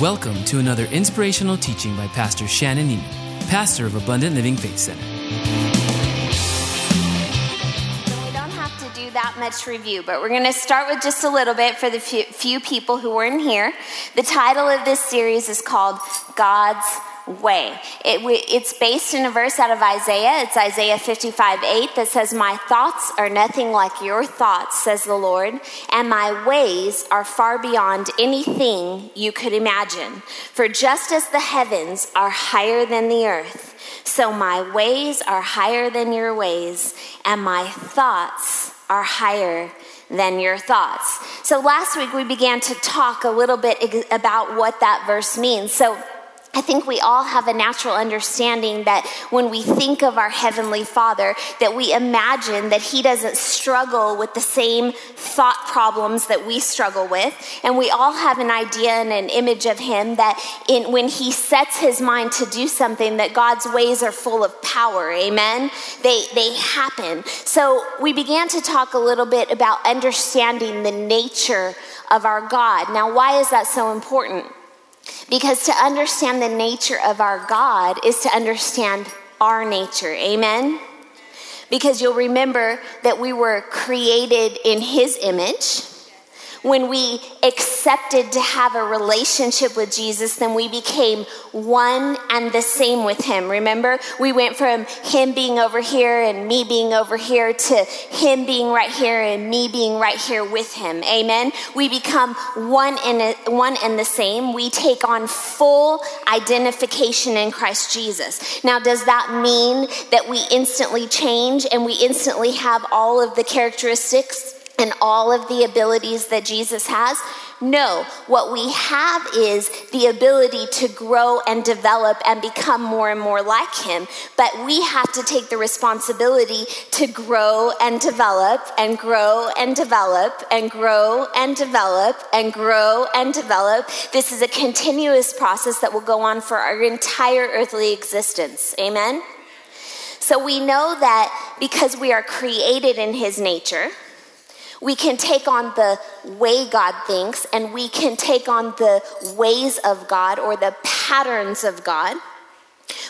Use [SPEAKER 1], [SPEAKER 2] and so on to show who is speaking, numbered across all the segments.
[SPEAKER 1] Welcome to another inspirational teaching by Pastor Shannon Nieman, pastor of Abundant Living Faith Center.
[SPEAKER 2] We don't have to do that much review, but we're going to start with just a little bit for the few, few people who weren't here. The title of this series is called God's way. It, it's based in a verse out of Isaiah. It's Isaiah 55 8 that says, My thoughts are nothing like your thoughts, says the Lord, and my ways are far beyond anything you could imagine. For just as the heavens are higher than the earth, so my ways are higher than your ways, and my thoughts are higher than your thoughts. So last week we began to talk a little bit about what that verse means. So I think we all have a natural understanding that when we think of our Heavenly Father, that we imagine that He doesn't struggle with the same thought problems that we struggle with. And we all have an idea and an image of Him that in, when He sets His mind to do something, that God's ways are full of power. Amen? They, they happen. So we began to talk a little bit about understanding the nature of our God. Now, why is that so important? Because to understand the nature of our God is to understand our nature. Amen? Because you'll remember that we were created in His image when we accepted to have a relationship with Jesus, then we became one and the same with Him. Remember, we went from Him being over here and me being over here to Him being right here and me being right here with Him. Amen. We become one and one and the same. We take on full identification in Christ Jesus. Now, does that mean that we instantly change and we instantly have all of the characteristics? And all of the abilities that Jesus has? No, what we have is the ability to grow and develop and become more and more like Him. But we have to take the responsibility to grow and develop and grow and develop and grow and develop and grow and develop. This is a continuous process that will go on for our entire earthly existence. Amen? So we know that because we are created in His nature, we can take on the way God thinks, and we can take on the ways of God or the patterns of God.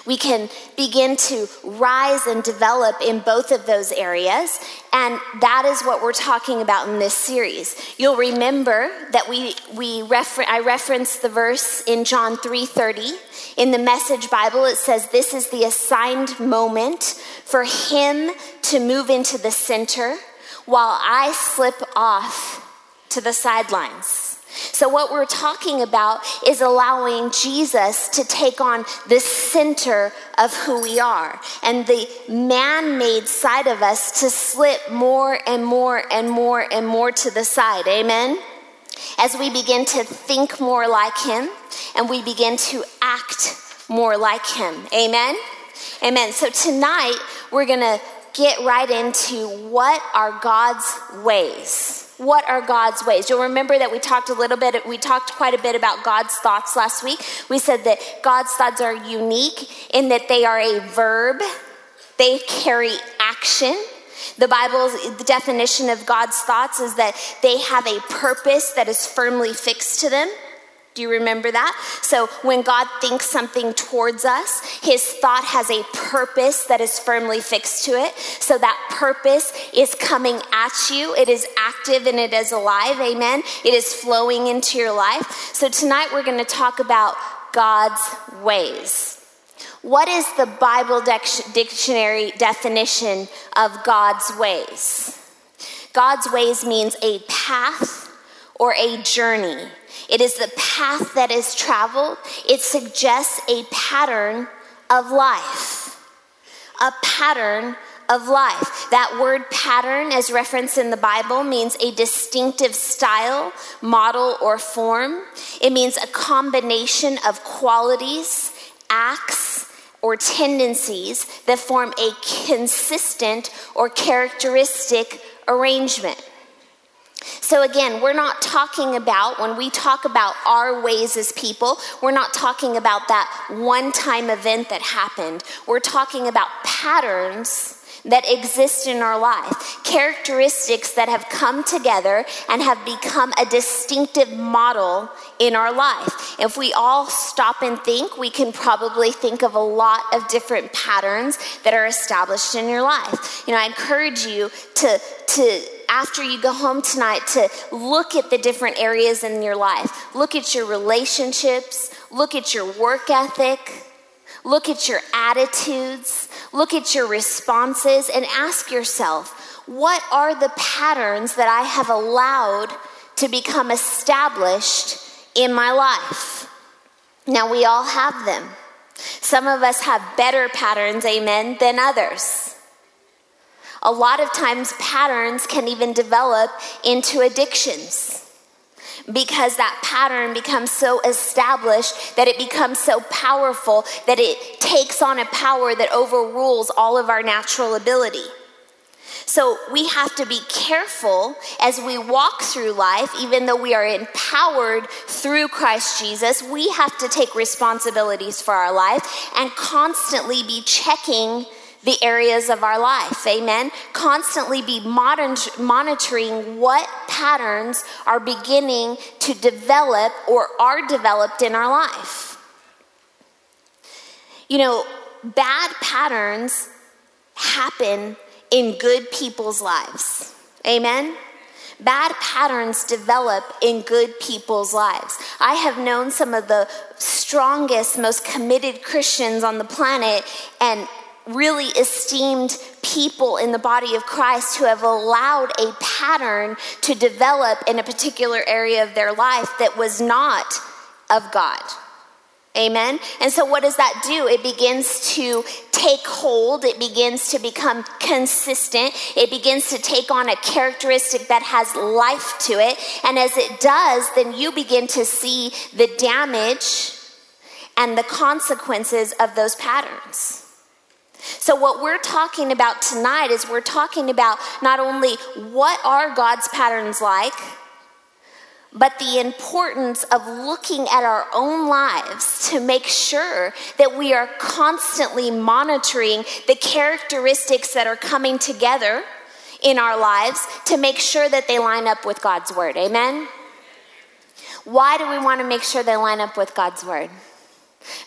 [SPEAKER 2] We can begin to rise and develop in both of those areas, and that is what we're talking about in this series. You'll remember that we, we refer, I referenced the verse in John 3:30. In the Message Bible, it says, This is the assigned moment for him to move into the center while I slip off to the sidelines. So, what we're talking about is allowing Jesus to take on the center of who we are and the man made side of us to slip more and more and more and more to the side. Amen? As we begin to think more like Him and we begin to act more like Him. Amen? Amen. So, tonight we're going to get right into what are God's ways. What are God's ways? You'll remember that we talked a little bit, we talked quite a bit about God's thoughts last week. We said that God's thoughts are unique in that they are a verb, they carry action. The Bible's the definition of God's thoughts is that they have a purpose that is firmly fixed to them. Do you remember that? So when God thinks something towards us, his thought has a purpose that is firmly fixed to it. So that purpose is coming at you. It is active and it is alive. Amen. It is flowing into your life. So tonight we're going to talk about God's ways. What is the Bible dictionary definition of God's ways? God's ways means a path or a journey it is the path that is traveled. It suggests a pattern of life. A pattern of life. That word pattern, as referenced in the Bible, means a distinctive style, model, or form. It means a combination of qualities, acts, or tendencies that form a consistent or characteristic arrangement. So, again, we're not talking about, when we talk about our ways as people, we're not talking about that one time event that happened. We're talking about patterns that exist in our life, characteristics that have come together and have become a distinctive model in our life. If we all stop and think, we can probably think of a lot of different patterns that are established in your life. You know, I encourage you to to after you go home tonight to look at the different areas in your life. Look at your relationships, look at your work ethic, look at your attitudes, look at your responses, and ask yourself what are the patterns that I have allowed to become established in my life? Now, we all have them. Some of us have better patterns, amen, than others. A lot of times, patterns can even develop into addictions because that pattern becomes so established that it becomes so powerful that it takes on a power that overrules all of our natural ability. So we have to be careful as we walk through life, even though we are empowered through Christ Jesus, we have to take responsibilities for our life and constantly be checking the areas of our life. Amen. Constantly be modern, monitoring what patterns are beginning to develop or are developed in our life. You know, bad patterns happen in good people's lives. Amen. Bad patterns develop in good people's lives. I have known some of the strongest, most committed Christians on the planet, and really esteemed people in the body of Christ who have allowed a pattern to develop in a particular area of their life that was not of God. Amen. And so, what does that do? It begins to take hold, it begins to become consistent, it begins to take on a characteristic that has life to it. And as it does, then you begin to see the damage and the consequences of those patterns. So, what we're talking about tonight is we're talking about not only what are God's patterns like, but the importance of looking at our own lives to make sure that we are constantly monitoring the characteristics that are coming together in our lives to make sure that they line up with God's word. Amen? Why do we want to make sure they line up with God's word?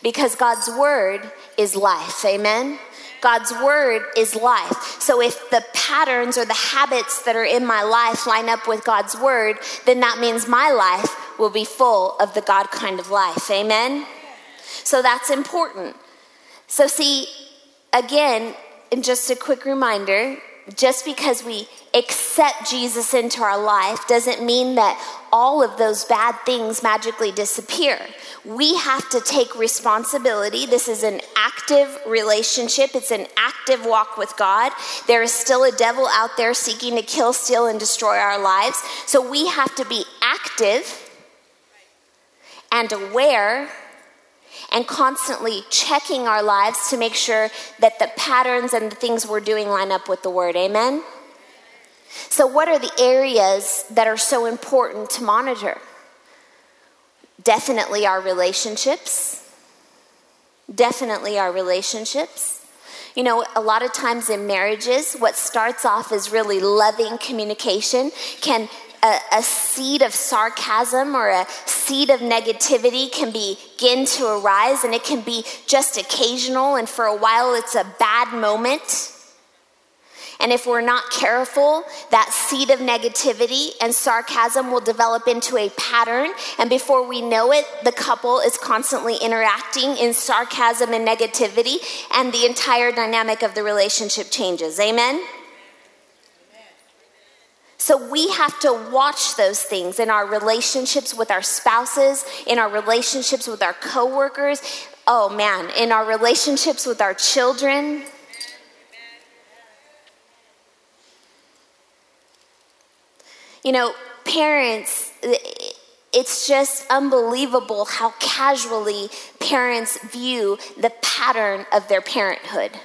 [SPEAKER 2] Because God's word is life. Amen? God's word is life. So if the patterns or the habits that are in my life line up with God's word, then that means my life will be full of the God kind of life. Amen? So that's important. So, see, again, and just a quick reminder just because we accept Jesus into our life doesn't mean that all of those bad things magically disappear. We have to take responsibility. This is an active relationship, it's an active walk with God. There is still a devil out there seeking to kill, steal, and destroy our lives. So we have to be active and aware and constantly checking our lives to make sure that the patterns and the things we're doing line up with the word. Amen? So, what are the areas that are so important to monitor? Definitely our relationships. Definitely our relationships. You know, a lot of times in marriages, what starts off as really loving communication can a, a, seed of sarcasm or a seed of negativity can begin to arise, and it can be just occasional, and for a while it's a bad moment. And if we're not careful, that seed of negativity and sarcasm will develop into a pattern. And before we know it, the couple is constantly interacting in sarcasm and negativity, and the entire dynamic of the relationship changes. Amen? So we have to watch those things in our relationships with our spouses, in our relationships with our coworkers. Oh man, in our relationships with our children. You know, parents, it's just unbelievable how casually parents view the pattern of their parenthood.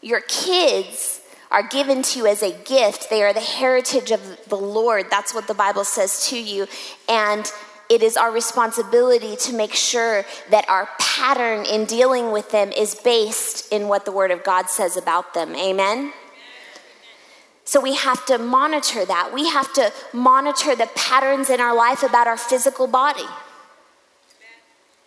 [SPEAKER 2] Your kids are given to you as a gift. They are the heritage of the Lord. That's what the Bible says to you. And it is our responsibility to make sure that our pattern in dealing with them is based in what the Word of God says about them. Amen? So we have to monitor that. We have to monitor the patterns in our life about our physical body.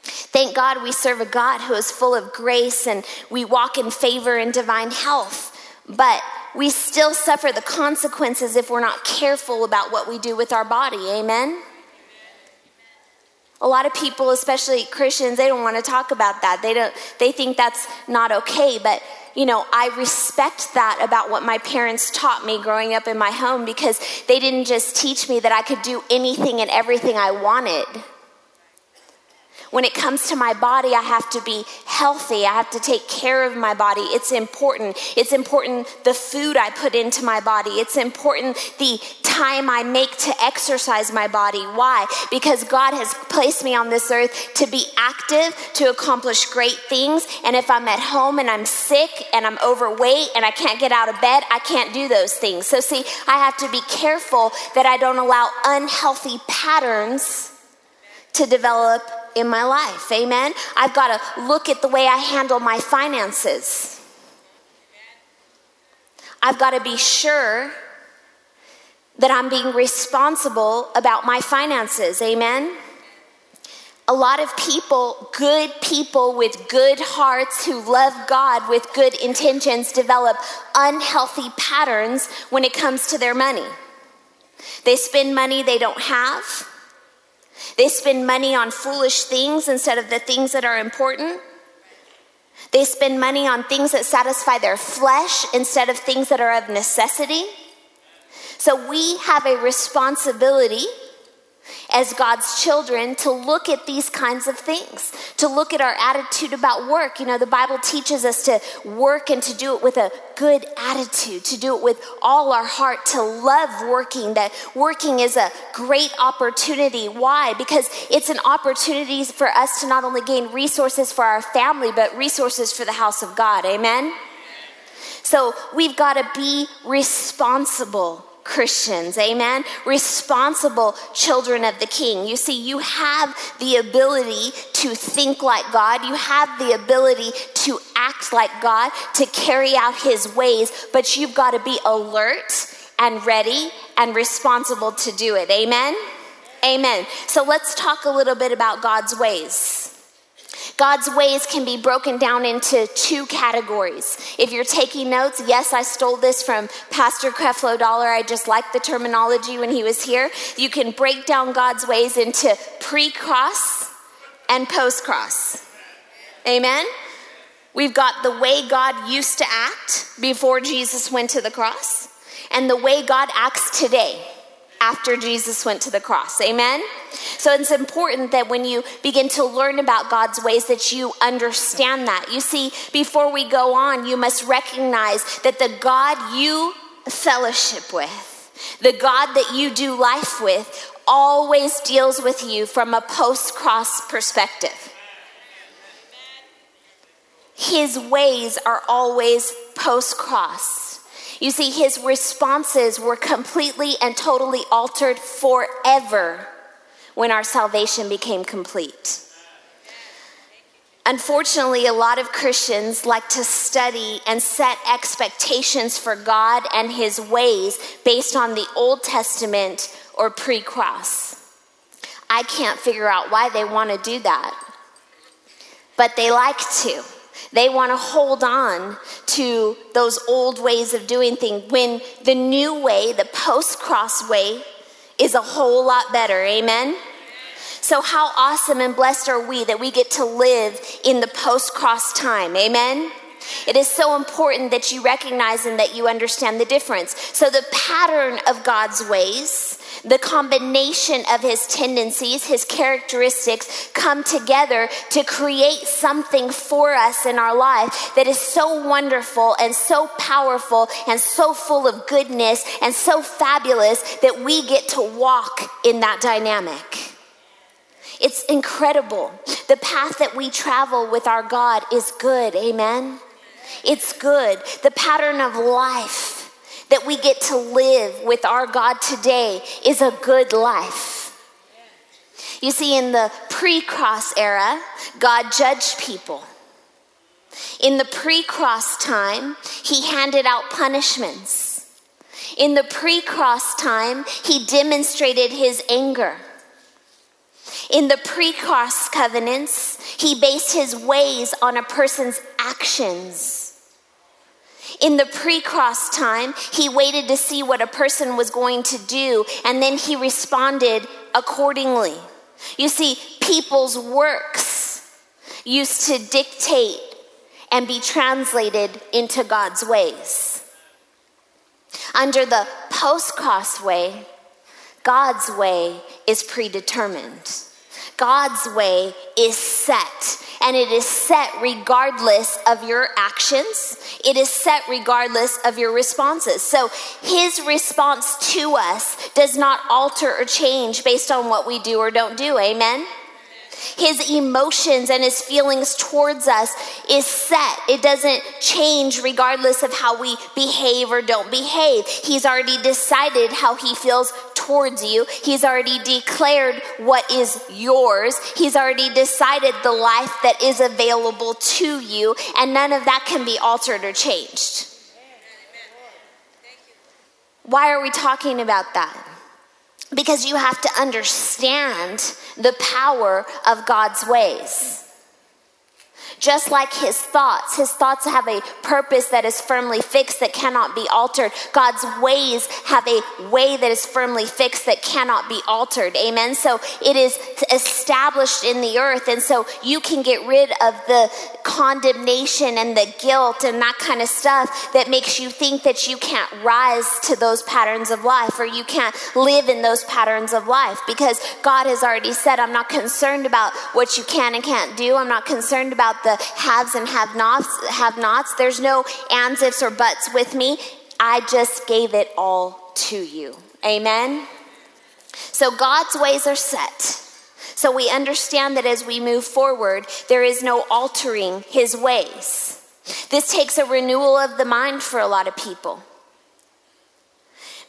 [SPEAKER 2] Thank God we serve a God who is full of grace and we walk in favor and divine health. But we still suffer the consequences if we're not careful about what we do with our body. Amen? A lot of people, especially Christians, they don't want to talk about that. They don't they think that's not okay, but you know, I respect that about what my parents taught me growing up in my home because they didn't just teach me that I could do anything and everything I wanted. When it comes to my body, I have to be healthy. I have to take care of my body. It's important. It's important the food I put into my body. It's important the time I make to exercise my body. Why? Because God has placed me on this earth to be active, to accomplish great things. And if I'm at home and I'm sick and I'm overweight and I can't get out of bed, I can't do those things. So, see, I have to be careful that I don't allow unhealthy patterns to develop in my life. Amen. I've got to look at the way I handle my finances. I've got to be sure that I'm being responsible about my finances. Amen. A lot of people, good people with good hearts who love God with good intentions, develop unhealthy patterns when it comes to their money. They spend money they don't have. They spend money on foolish things instead of the things that are important. They spend money on things that satisfy their flesh instead of things that are of necessity. So we have a responsibility as God's children to look at these kinds of things, to look at our attitude about work. You know, the Bible teaches us to work and to do it with a good attitude, to do it with all our heart, to love working, that working is a great opportunity. Why? Because it's an opportunity for us to not only gain resources for our family, but resources for the house of God. Amen? So we've got to be responsible Christians, amen? Responsible children of the King. You see, you have the ability to think like God, you have the ability to act like God, to carry out His ways, but you've got to be alert and ready and responsible to do it, amen? Amen. So let's talk a little bit about God's ways. God's ways can be broken down into two categories. If you're taking notes, yes, I stole this from Pastor Creflo Dollar. I just liked the terminology when he was here. You can break down God's ways into pre cross and post cross. Amen? We've got the way God used to act before Jesus went to the cross, and the way God acts today after Jesus went to the cross. Amen? So it's important that when you begin to learn about God's ways that you understand that. You see, before we go on, you must recognize that the God you fellowship with, the God that you do life with, always deals with you from a post-cross perspective. His ways are always post-cross. You see, his responses were completely and totally altered forever when our salvation became complete. Unfortunately, a lot of Christians like to study and set expectations for God and his ways based on the Old Testament or pre cross. I can't figure out why they want to do that, but they like to. They want to hold on to those old ways of doing things when the new way, the post cross way, is a whole lot better. Amen? So, how awesome and blessed are we that we get to live in the post cross time? Amen? It is so important that you recognize and that you understand the difference. So, the pattern of God's ways, the combination of his tendencies, his characteristics come together to create something for us in our life that is so wonderful and so powerful and so full of goodness and so fabulous that we get to walk in that dynamic. It's incredible. The path that we travel with our God is good. Amen. It's good. The pattern of life that we get to live with our God today is a good life. You see, in the pre cross era, God judged people. In the pre cross time, he handed out punishments. In the pre cross time, he demonstrated his anger. In the pre cross covenants, he based his ways on a person's actions. In the pre cross time, he waited to see what a person was going to do, and then he responded accordingly. You see, people's works used to dictate and be translated into God's ways. Under the post cross way, God's way is predetermined. God's way is set, and it is set regardless of your actions. It is set regardless of your responses. So his response to us does not alter or change based on what we do or don't do. Amen? His emotions and his feelings towards us is set. It doesn't change regardless of how we behave or don't behave. He's already decided how he feels towards you. He's already declared what is yours. He's already decided the life that is available to you, and none of that can be altered or changed. Why are we talking about that? Because you have to understand the power of God's ways. Just like his thoughts, his thoughts have a purpose that is firmly fixed that cannot be altered. God's ways have a way that is firmly fixed that cannot be altered. Amen. So it is established in the earth. And so you can get rid of the condemnation and the guilt and that kind of stuff that makes you think that you can't rise to those patterns of life or you can't live in those patterns of life because God has already said, I'm not concerned about what you can and can't do. I'm not concerned about the haves and have nots, have nots. There's no ands, ifs, or buts with me. I just gave it all to you. Amen? So God's ways are set. So we understand that as we move forward, there is no altering his ways. This takes a renewal of the mind for a lot of people.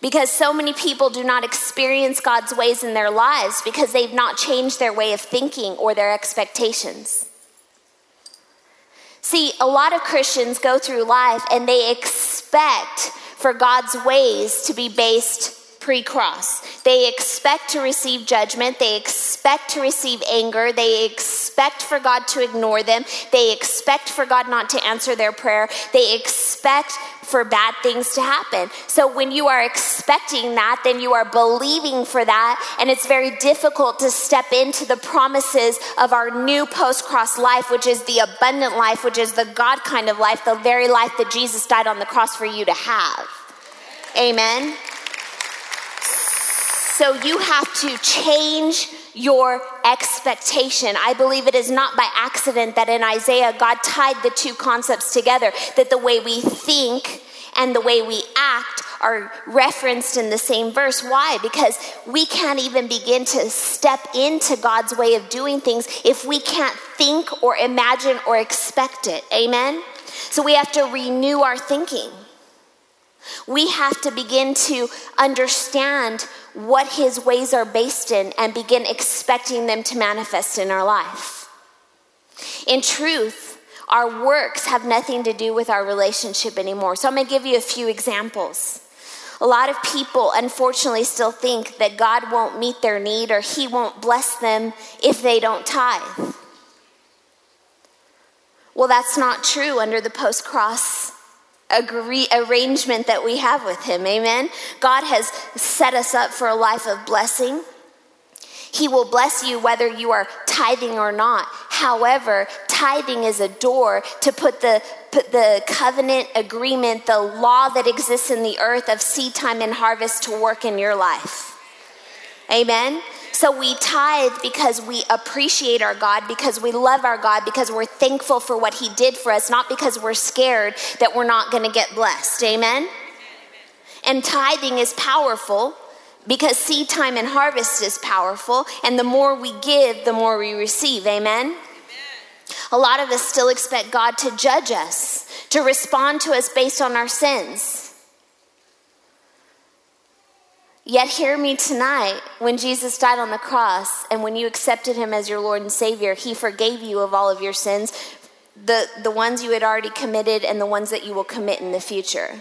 [SPEAKER 2] Because so many people do not experience God's ways in their lives because they've not changed their way of thinking or their expectations. See, a lot of Christians go through life and they expect for God's ways to be based pre cross. They expect to receive judgment. They expect to receive anger. They expect for God to ignore them. They expect for God not to answer their prayer. They expect for bad things to happen. So when you are expecting that, then you are believing for that. And it's very difficult to step into the promises of our new post cross life, which is the abundant life, which is the God kind of life, the very life that Jesus died on the cross for you to have. Amen. So you have to change your expectation. I believe it is not by accident that in Isaiah, God tied the two concepts together, that the way we think and the way we act are referenced in the same verse. Why? Because we can't even begin to step into God's way of doing things if we can't think or imagine or expect it. Amen? So we have to renew our thinking. We have to begin to understand what his ways are based in and begin expecting them to manifest in our life. In truth, our works have nothing to do with our relationship anymore. So I'm going to give you a few examples. A lot of people, unfortunately, still think that God won't meet their need or He won't bless them if they don't tithe. Well, that's not true under the post cross agree, arrangement that we have with Him. Amen. God has set us up for a life of blessing. He will bless you whether you are tithing or not. However, tithing is a door to put the put the covenant agreement, the law that exists in the earth of seed time and harvest to work in your life. Amen. So we tithe because we appreciate our God, because we love our God, because we're thankful for what He did for us, not because we're scared that we're not going to get blessed. Amen? And tithing is powerful because seed time and harvest is powerful, and the more we give, the more we receive. Amen? Amen? A lot of us still expect God to judge us, to respond to us based on our sins. Yet, hear me tonight when Jesus died on the cross and when you accepted him as your Lord and Savior, he forgave you of all of your sins, the, the ones you had already committed and the ones that you will commit in the future.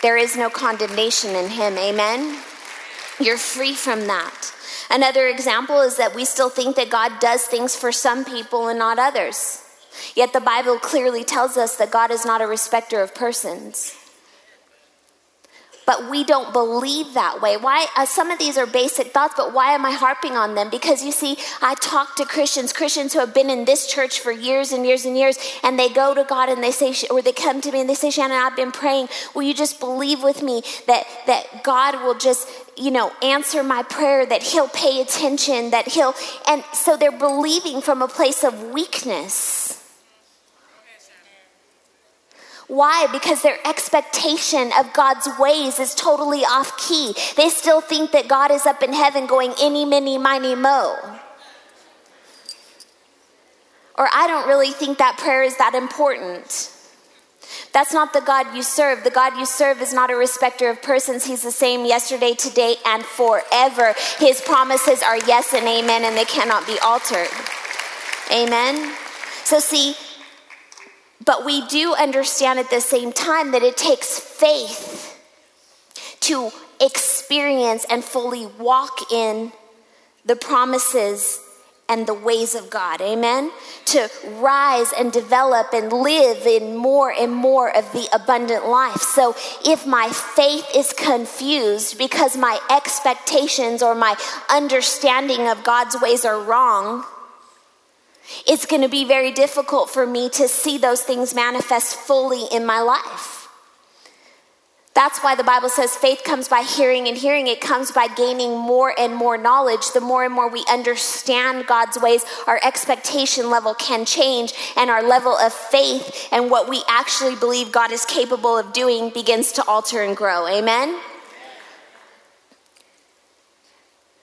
[SPEAKER 2] There is no condemnation in him. Amen? You're free from that. Another example is that we still think that God does things for some people and not others. Yet the Bible clearly tells us that God is not a respecter of persons but we don't believe that way. Why? Uh, some of these are basic thoughts, but why am I harping on them? Because you see, I talk to Christians, Christians who have been in this church for years and years and years, and they go to God and they say, or they come to me and they say, Shannon, I've been praying. Will you just believe with me that that God will just you know, answer my prayer, that he'll pay attention, that he'll, and so they're believing from a place of weakness. Why? Because their expectation of God's ways is totally off key. They still think that God is up in heaven going, any, mini, miny, mo. Or I don't really think that prayer is that important. That's not the God you serve. The God you serve is not a respecter of persons. He's the same yesterday, today, and forever. His promises are yes and amen, and they cannot be altered. Amen. So, see, but we do understand at the same time that it takes faith to experience and fully walk in the promises and the ways of God. Amen? To rise and develop and live in more and more of the abundant life. So if my faith is confused because my expectations or my understanding of God's ways are wrong, it's going to be very difficult for me to see those things manifest fully in my life. That's why the Bible says faith comes by hearing, and hearing it comes by gaining more and more knowledge. The more and more we understand God's ways, our expectation level can change, and our level of faith and what we actually believe God is capable of doing begins to alter and grow. Amen?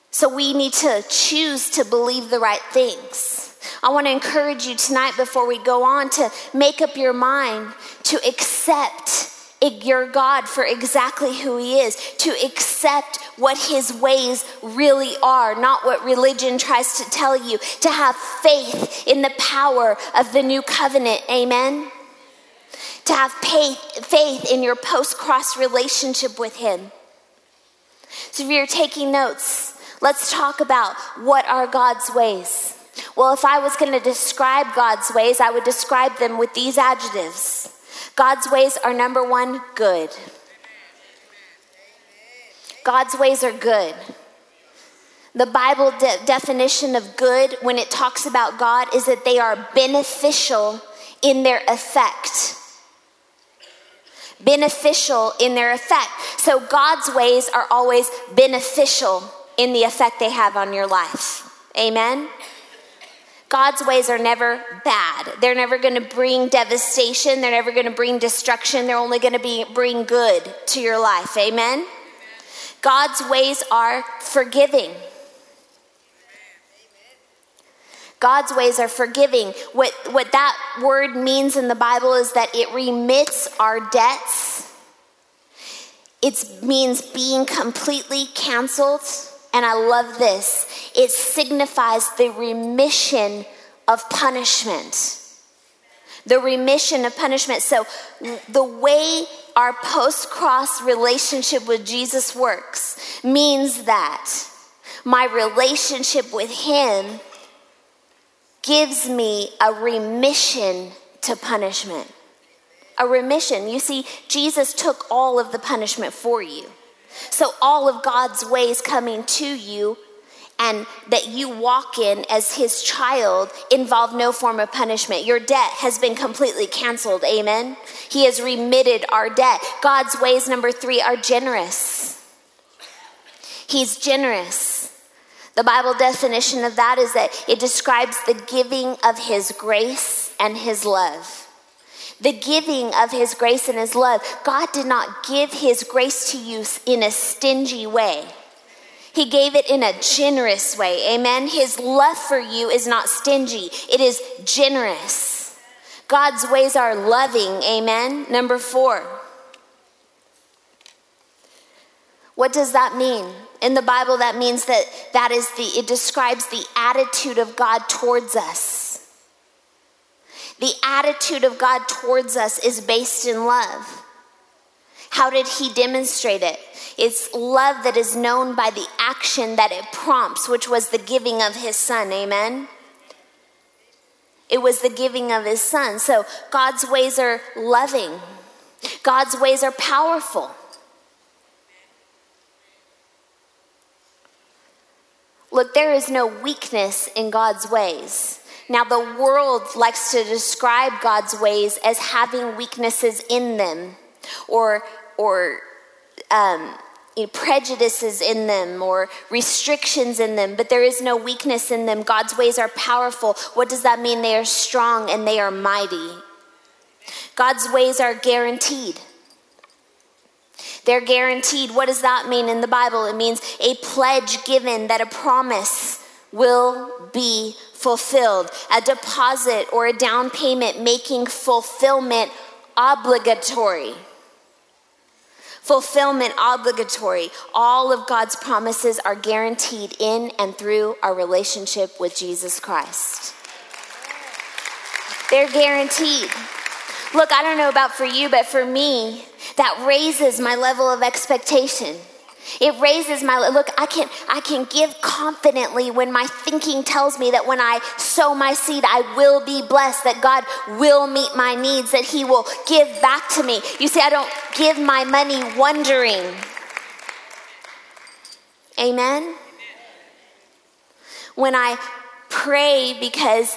[SPEAKER 2] So we need to choose to believe the right things. I want to encourage you tonight before we go on to make up your mind to accept your God for exactly who He is, to accept what His ways really are, not what religion tries to tell you, to have faith in the power of the new covenant. Amen. To have faith, in your post cross relationship with Him. So, if you're taking notes, let's talk about what are God's ways. Well, if I was going to describe God's ways, I would describe them with these adjectives God's ways are number one, good. God's ways are good. The Bible de- definition of good, when it talks about God, is that they are beneficial in their effect. Beneficial in their effect. So God's ways are always beneficial in the effect they have on your life. Amen? God's ways are never bad. They're never going to bring devastation. They're never going to bring destruction. They're only going to be bring good to your life. Amen. God's ways are forgiving. God's ways are forgiving. What, what that word means in the Bible is that it remits our debts. It means being completely canceled and I love this, it signifies the remission of punishment. The remission of punishment. So, the way our post cross relationship with Jesus works means that my relationship with Him gives me a remission to punishment. A remission. You see, Jesus took all of the punishment for you. So, all of God's ways coming to you and that you walk in as his child involve no form of punishment. Your debt has been completely canceled. Amen. He has remitted our debt. God's ways, number three, are generous. He's generous. The Bible definition of that is that it describes the giving of his grace and his love the giving of his grace and his love. God did not give his grace to you in a stingy way. He gave it in a generous way. Amen. His love for you is not stingy, it is generous. God's ways are loving. Amen. Number four. What does that mean? In the Bible, that means that that is the, it describes the attitude of God towards us. The attitude of God towards us is based in love. How did he demonstrate it? It's love that is known by the action that it prompts, which was the giving of his son. Amen? It was the giving of his son. So God's ways are loving, God's ways are powerful. Look, there is no weakness in God's ways. Now, the world likes to describe God's ways as having weaknesses in them or, or um, you know, prejudices in them or restrictions in them, but there is no weakness in them. God's ways are powerful. What does that mean? They are strong and they are mighty. God's ways are guaranteed. They're guaranteed. What does that mean in the Bible? It means a pledge given that a promise will be fulfilled, a deposit or a down payment making fulfillment obligatory. Fulfillment obligatory. All of God's promises are guaranteed in and through our relationship with Jesus Christ. They're guaranteed. Look, I don't know about for you, but for me, that raises my level of expectation. It raises my look. I can I can give confidently when my thinking tells me that when I sow my seed, I will be blessed. That God will meet my needs. That He will give back to me. You see, I don't give my money wondering. Amen. When I pray because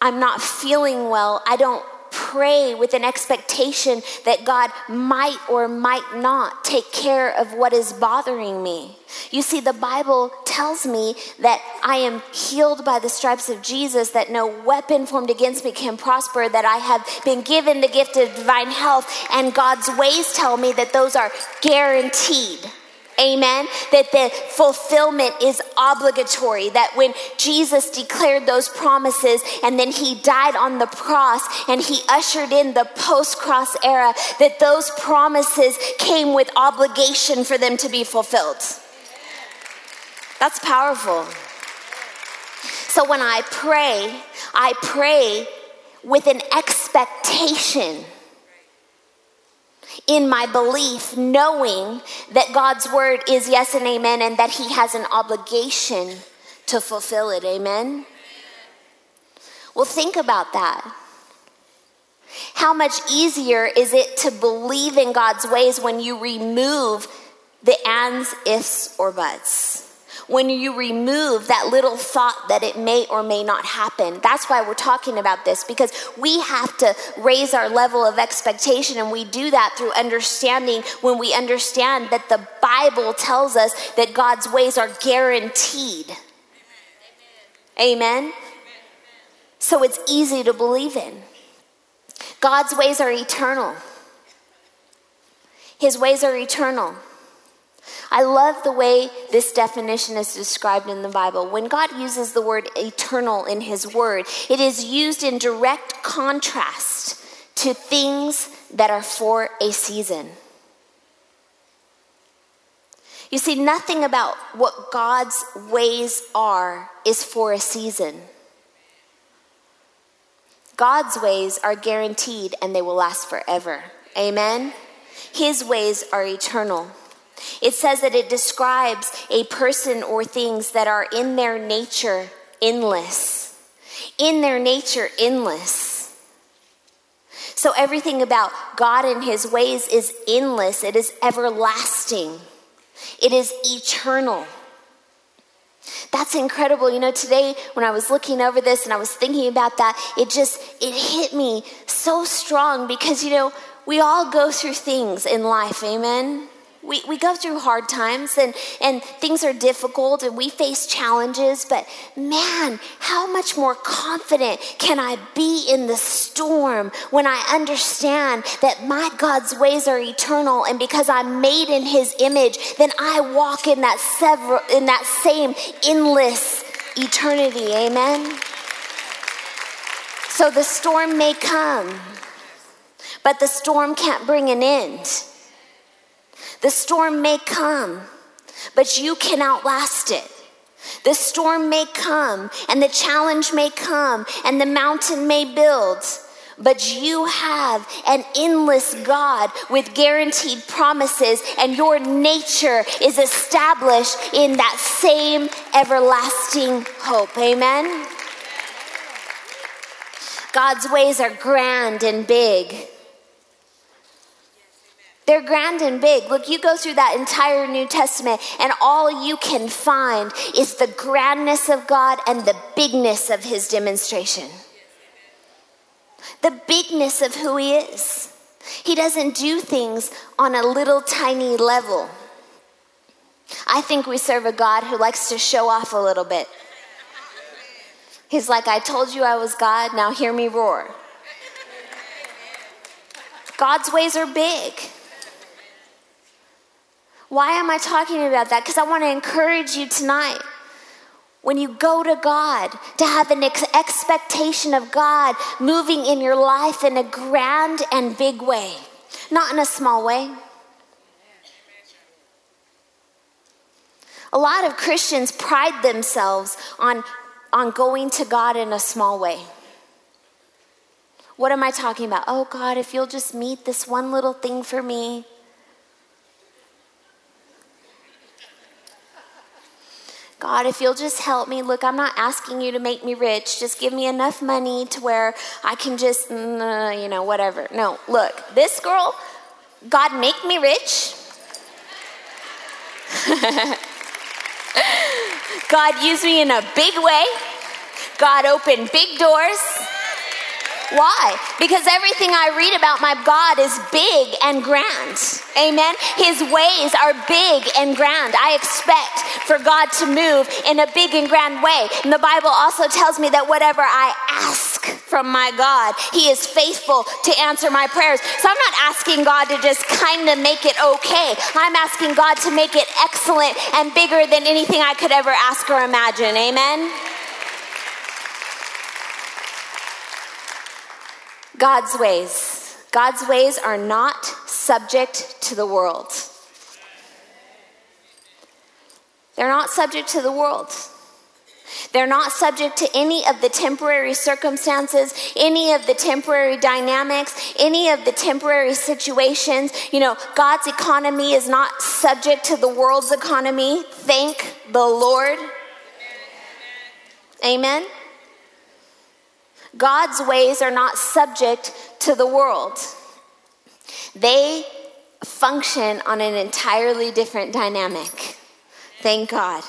[SPEAKER 2] I'm not feeling well, I don't pray with an expectation that God might or might not take care of what is bothering me. You see, the Bible tells me that I am healed by the stripes of Jesus, that no weapon formed against me can prosper, that I have been given the gift of divine health, and God's ways tell me that those are guaranteed. Amen. That the fulfillment is obligatory. That when Jesus declared those promises and then he died on the cross and he ushered in the post cross era, that those promises came with obligation for them to be fulfilled. That's powerful. So when I pray, I pray with an expectation in my belief, knowing that God's word is yes and amen, and that He has an obligation to fulfill it. Amen? Well, think about that. How much easier is it to believe in God's ways when you remove the ands, ifs, or buts? When you remove that little thought that it may or may not happen. That's why we're talking about this because we have to raise our level of expectation, and we do that through understanding when we understand that the Bible tells us that God's ways are guaranteed. Amen. Amen. So it's easy to believe in. God's ways are eternal. His ways are eternal. I love the way this definition is described in the Bible. When God uses the word eternal in His word, it is used in direct contrast to things that are for a season. You see, nothing about what God's ways are is for a season. God's ways are guaranteed and they will last forever. Amen? His ways are eternal. It says that it describes a person or things that are in their nature endless. In their nature endless. So everything about God and his ways is endless, it is everlasting, it is eternal. That's incredible. You know, today when I was looking over this and I was thinking about that, it just it hit me so strong because you know, we all go through things in life, amen. We, we go through hard times and, and things are difficult and we face challenges, but man, how much more confident can I be in the storm when I understand that my God's ways are eternal and because I'm made in his image, then I walk in that several in that same endless eternity. Amen. So the storm may come, but the storm can't bring an end. The storm may come, but you can outlast it. The storm may come, and the challenge may come, and the mountain may build. But you have an endless God with guaranteed promises, and your nature is established in that same everlasting hope. Amen? God's ways are grand and big. They're grand and big. Look, you go through that entire New Testament, and all you can find is the grandness of God and the bigness of his demonstration. The bigness of who he is. He doesn't do things on a little tiny level. I think we serve a God who likes to show off a little bit. He's like, I told you I was God, now hear me roar. God's ways are big. Why am I talking about that? Because I want to encourage you tonight. When you go to God, to have an ex- expectation of God moving in your life in a grand and big way, not in a small way. A lot of Christians pride themselves on, on going to God in a small way. What am I talking about? Oh, God, if you'll just meet this one little thing for me, God, if you'll just help me, look, I'm not asking you to make me rich. Just give me enough money to where I can just, mm, you know, whatever. No, look, this girl, God, make me rich. God, use me in a big way. God, open big doors. Why? Because everything I read about my God is big and grand. Amen. His ways are big and grand. I expect for God to move in a big and grand way. And the Bible also tells me that whatever I ask from my God, He is faithful to answer my prayers. So I'm not asking God to just kind of make it okay. I'm asking God to make it excellent and bigger than anything I could ever ask or imagine. Amen. God's ways. God's ways are not subject to the world. They're not subject to the world. They're not subject to any of the temporary circumstances, any of the temporary dynamics, any of the temporary situations. You know, God's economy is not subject to the world's economy. Thank the Lord. Amen. God's ways are not subject to the world, they function on an entirely different dynamic. Thank God.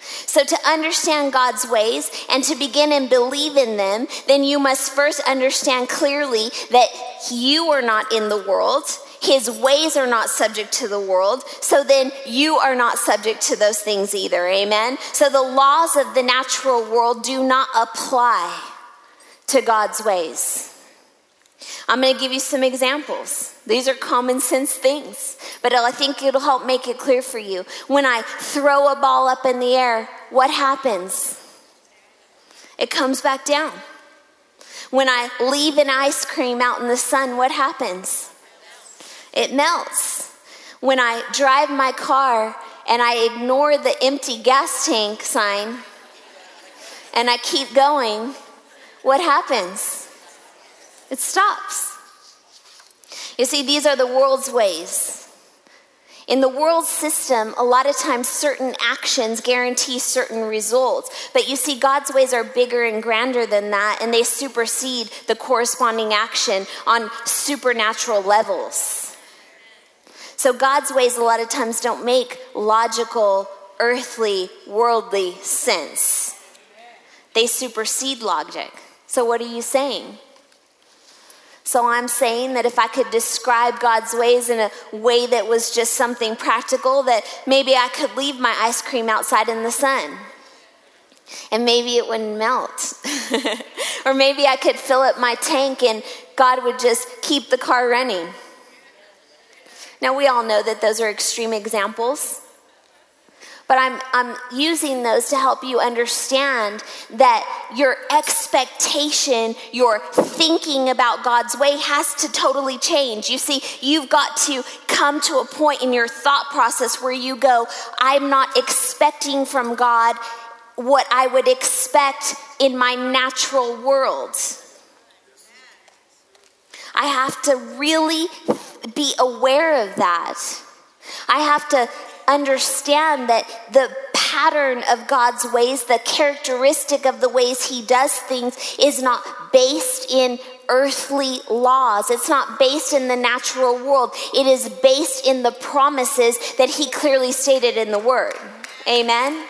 [SPEAKER 2] So, to understand God's ways and to begin and believe in them, then you must first understand clearly that you are not in the world. His ways are not subject to the world. So then you are not subject to those things either. Amen. So the laws of the natural world do not apply to God's ways. I'm going to give you some examples. These are common sense things, but I think it'll help make it clear for you. When I throw a ball up in the air, what happens? It comes back down. When I leave an ice cream out in the sun, what happens? It melts. When I drive my car and I ignore the empty gas tank sign and I keep going, what happens? It stops. You see, these are the world's ways. In the world system, a lot of times certain actions guarantee certain results. But you see, God's ways are bigger and grander than that, and they supersede the corresponding action on supernatural levels. So God's ways, a lot of times, don't make logical, earthly, worldly sense, they supersede logic. So, what are you saying? So, I'm saying that if I could describe God's ways in a way that was just something practical, that maybe I could leave my ice cream outside in the sun and maybe it wouldn't melt. or maybe I could fill up my tank and God would just keep the car running. Now, we all know that those are extreme examples. But I'm, I'm using those to help you understand that your expectation, your thinking about God's way has to totally change. You see, you've got to come to a point in your thought process where you go, I'm not expecting from God what I would expect in my natural world. I have to really be aware of that. I have to understand that the pattern of God's ways, the characteristic of the ways He does things, is not based in earthly laws. It's not based in the natural world. It is based in the promises that He clearly stated in the Word. Amen?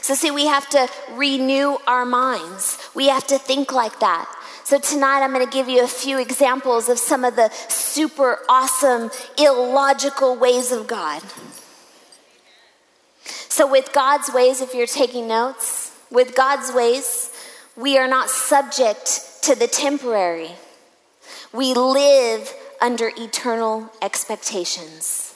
[SPEAKER 2] So, see, we have to renew our minds. We have to think like that. So, tonight I'm going to give you a few examples of some of the super awesome, illogical ways of God. So, with God's ways, if you're taking notes, with God's ways, we are not subject to the temporary. We live under eternal expectations.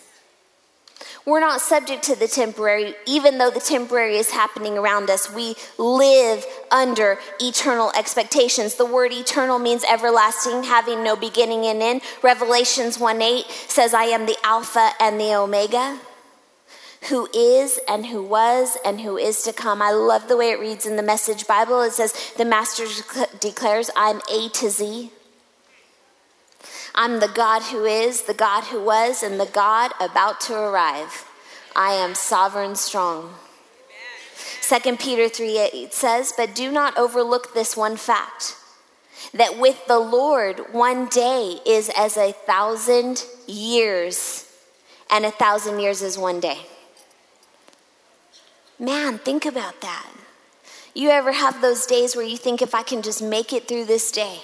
[SPEAKER 2] We're not subject to the temporary, even though the temporary is happening around us. We live under eternal expectations. The word eternal means everlasting, having no beginning and end. Revelations 1 8 says, I am the Alpha and the Omega, who is and who was and who is to come. I love the way it reads in the Message Bible. It says, The Master declares, I'm A to Z. I'm the God who is, the God who was, and the God about to arrive. I am sovereign strong. 2 Peter 3 8 says, But do not overlook this one fact that with the Lord, one day is as a thousand years, and a thousand years is one day. Man, think about that. You ever have those days where you think, if I can just make it through this day?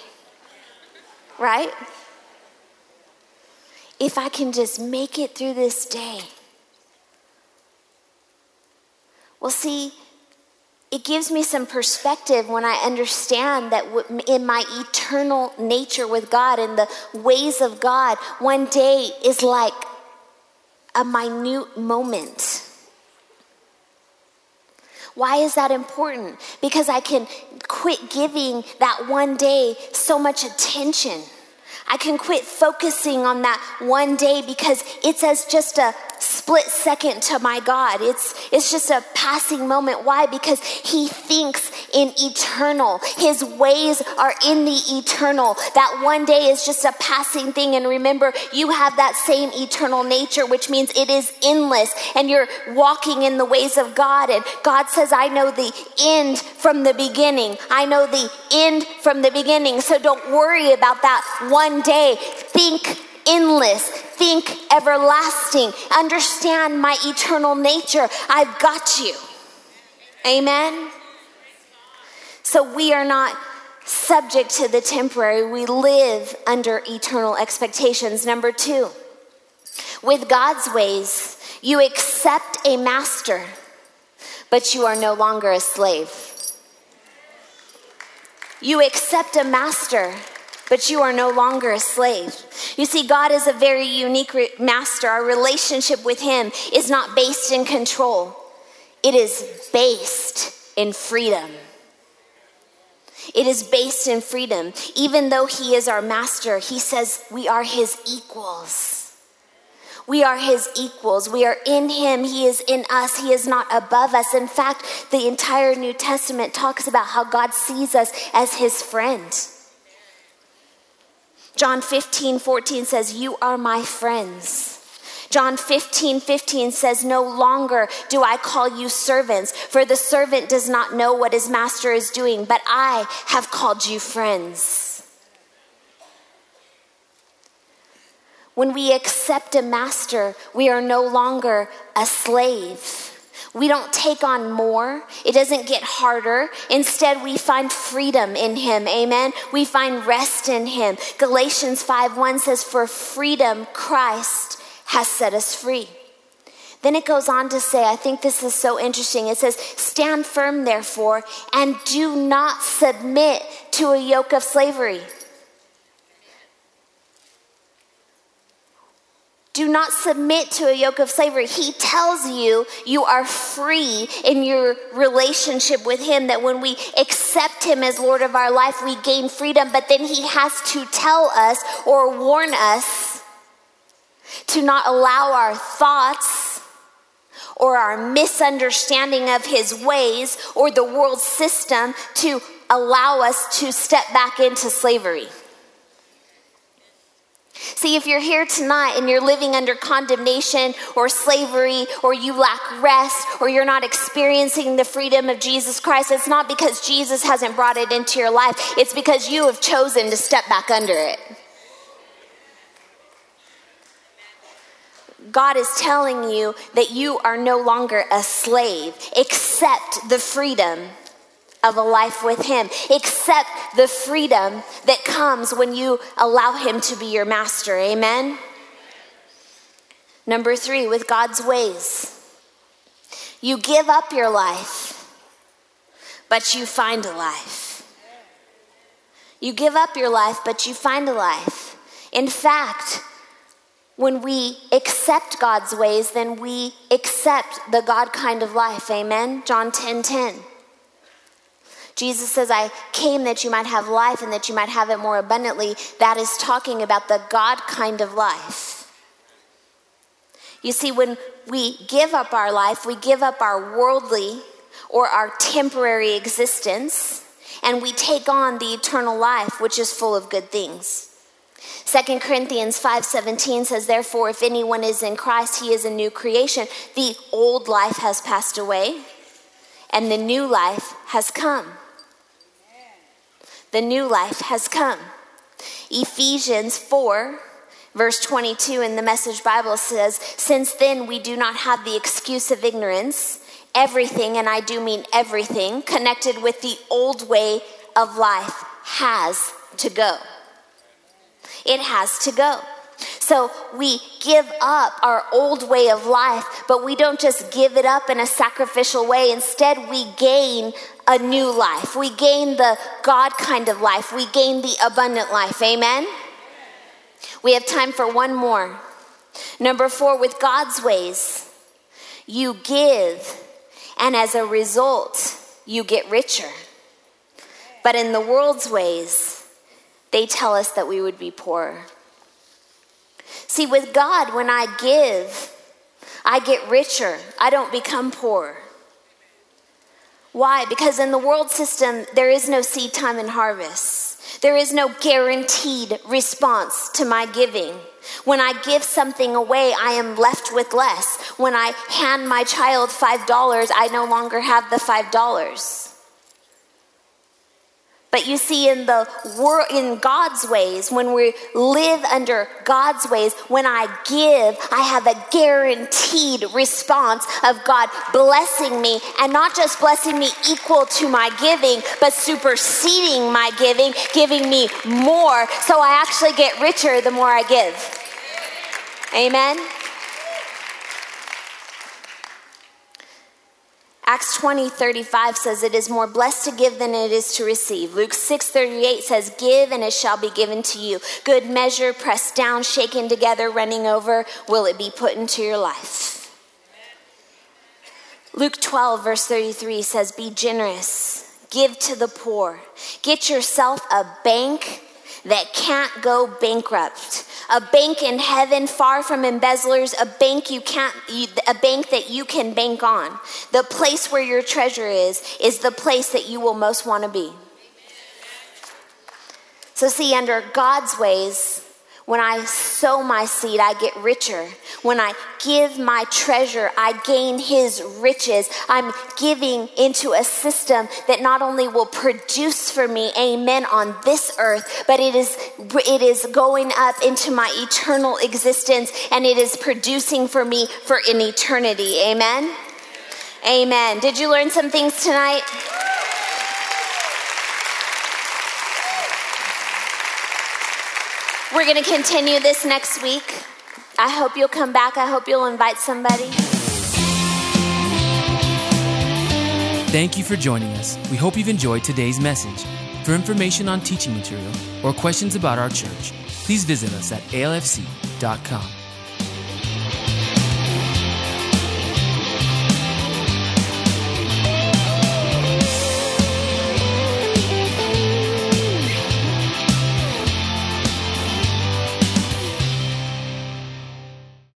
[SPEAKER 2] Right? If I can just make it through this day. Well, see, it gives me some perspective when I understand that in my eternal nature with God and the ways of God, one day is like a minute moment. Why is that important? Because I can quit giving that one day so much attention. I can quit focusing on that one day because it's as just a split second to my God. It's, it's just a passing moment. Why? Because He thinks in eternal. His ways are in the eternal. That one day is just a passing thing. And remember, you have that same eternal nature, which means it is endless. And you're walking in the ways of God. And God says, I know the end from the beginning. I know the end from the beginning. So don't worry about that one day. Think endless. Think everlasting. Understand my eternal nature. I've got you. Amen. So we are not subject to the temporary. We live under eternal expectations. Number two, with God's ways, you accept a master, but you are no longer a slave. You accept a master, but you are no longer a slave. You see, God is a very unique re- master. Our relationship with Him is not based in control, it is based in freedom. It is based in freedom. Even though He is our master, He says we are His equals. We are his equals. We are in him. He is in us. He is not above us. In fact, the entire New Testament talks about how God sees us as his friend. John 15, 14 says, You are my friends. John 15, 15 says, No longer do I call you servants, for the servant does not know what his master is doing, but I have called you friends. When we accept a master, we are no longer a slave. We don't take on more. It doesn't get harder. Instead, we find freedom in him. Amen. We find rest in him. Galatians 5 1 says, For freedom, Christ has set us free. Then it goes on to say, I think this is so interesting. It says, Stand firm, therefore, and do not submit to a yoke of slavery. Do not submit to a yoke of slavery. He tells you you are free in your relationship with Him, that when we accept Him as Lord of our life, we gain freedom. But then He has to tell us or warn us to not allow our thoughts or our misunderstanding of His ways or the world system to allow us to step back into slavery. See, if you're here tonight and you're living under condemnation or slavery, or you lack rest, or you're not experiencing the freedom of Jesus Christ, it's not because Jesus hasn't brought it into your life. It's because you have chosen to step back under it. God is telling you that you are no longer a slave. Accept the freedom of a life with Him. Accept the freedom that comes when you allow Him to be your master. Amen? Number three, with God's ways. You give up your life, but you find a life. You give up your life, but you find a life. In fact, when we accept God's ways, then we accept the God kind of life. Amen? John 10 10. Jesus says, I came that you might have life and that you might have it more abundantly. That is talking about the God kind of life. You see, when we give up our life, we give up our worldly or our temporary existence, and we take on the eternal life, which is full of good things. 2 Corinthians 5:17 says therefore if anyone is in Christ he is a new creation the old life has passed away and the new life has come the new life has come. Ephesians 4, verse 22 in the Message Bible says, Since then we do not have the excuse of ignorance. Everything, and I do mean everything, connected with the old way of life has to go. It has to go. So we give up our old way of life, but we don't just give it up in a sacrificial way. Instead, we gain a new life. We gain the God kind of life. We gain the abundant life. Amen? We have time for one more. Number four, with God's ways, you give, and as a result, you get richer. But in the world's ways, they tell us that we would be poorer. See, with God, when I give, I get richer. I don't become poor. Why? Because in the world system, there is no seed time and harvest. There is no guaranteed response to my giving. When I give something away, I am left with less. When I hand my child $5, I no longer have the $5. But you see, in the world, in God's ways, when we live under God's ways, when I give, I have a guaranteed response of God blessing me, and not just blessing me equal to my giving, but superseding my giving, giving me more. So I actually get richer the more I give. Amen. Acts 20, 35 says, It is more blessed to give than it is to receive. Luke 6, 38 says, Give and it shall be given to you. Good measure, pressed down, shaken together, running over, will it be put into your life. Luke 12, verse 33 says, Be generous, give to the poor, get yourself a bank that can't go bankrupt. A bank in heaven, far from embezzlers, a bank you can't, a bank that you can bank on. The place where your treasure is, is the place that you will most want to be. So, see, under God's ways, when I sow my seed, I get richer. When I give my treasure, I gain his riches. I'm giving into a system that not only will produce for me, amen, on this earth, but it is, it is going up into my eternal existence and it is producing for me for an eternity. Amen. Amen. Did you learn some things tonight? We're going to continue this next week. I hope you'll come back. I hope you'll invite somebody.
[SPEAKER 1] Thank you for joining us. We hope you've enjoyed today's message. For information on teaching material or questions about our church, please visit us at alfc.com.